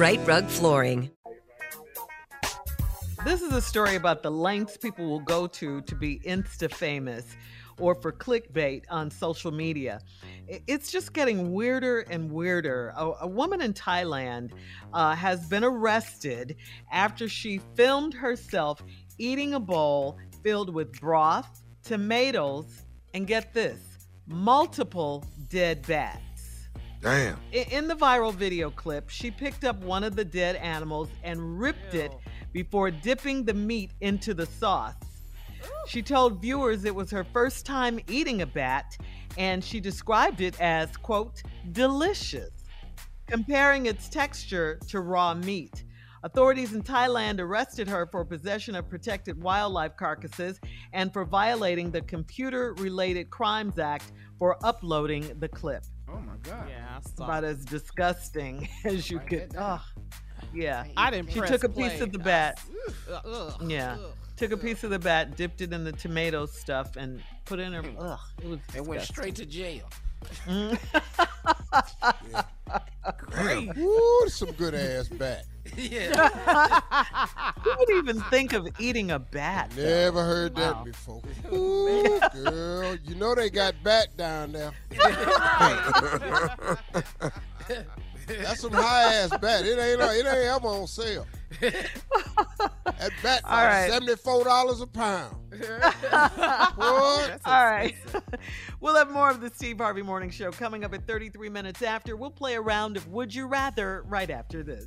Rite Rug Flooring. This is a story about the lengths people will go to to be insta famous or for clickbait on social media. It's just getting weirder and weirder. A, a woman in Thailand uh, has been arrested after she filmed herself eating a bowl filled with broth, tomatoes, and get this multiple dead bats. Damn. In the viral video clip, she picked up one of the dead animals and ripped it before dipping the meat into the sauce. She told viewers it was her first time eating a bat and she described it as, quote, delicious, comparing its texture to raw meat. Authorities in Thailand arrested her for possession of protected wildlife carcasses and for violating the Computer Related Crimes Act for uploading the clip. Oh my god. Yeah, it's about as disgusting as you could. Oh, yeah. I didn't She took a piece play. of the bat. Ugh, ugh, Yeah. ugh, Took a piece of the bat, dipped it in the tomato stuff, and put it in her. Ugh, it was. It went straight to jail. Mm. Damn. Ooh, some good ass bat. yeah. Who would even think of eating a bat? though? Never heard that Wow. before. Ooh, girl, you know they got bat down there. That's some high ass bat. It ain't it ain't ever on sale. That bat All right. seventy four dollars a pound. What? All right. we'll have more of the Steve Harvey Morning Show coming up at 33 minutes after. We'll play a round of Would You Rather right after this.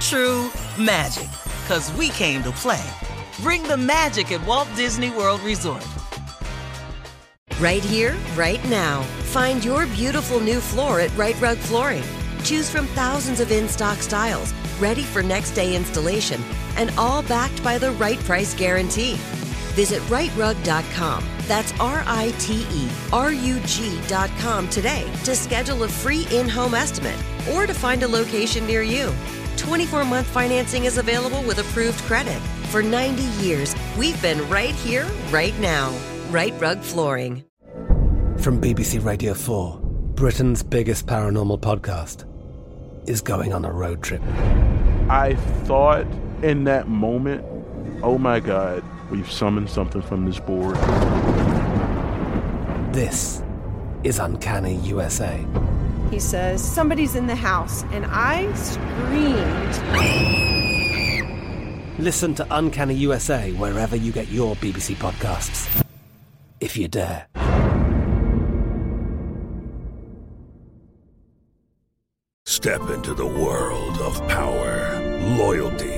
true magic. Cause we came to play. Bring the magic at Walt Disney World Resort. Right here, right now. Find your beautiful new floor at Rite Rug Flooring. Choose from thousands of in stock styles, ready for next day installation, and all backed by the right price guarantee. Visit riterug.com. That's R I T E R U G.com today to schedule a free in home estimate or to find a location near you. 24 month financing is available with approved credit. For 90 years, we've been right here, right now. Rite Rug Flooring. From BBC Radio 4, Britain's biggest paranormal podcast is going on a road trip. I thought in that moment, oh my God, we've summoned something from this board. This is Uncanny USA. He says, Somebody's in the house, and I screamed. Listen to Uncanny USA wherever you get your BBC podcasts, if you dare. Step into the world of power, loyalty,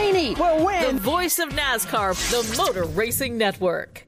Blaney will win. The voice of NASCAR, the Motor Racing Network.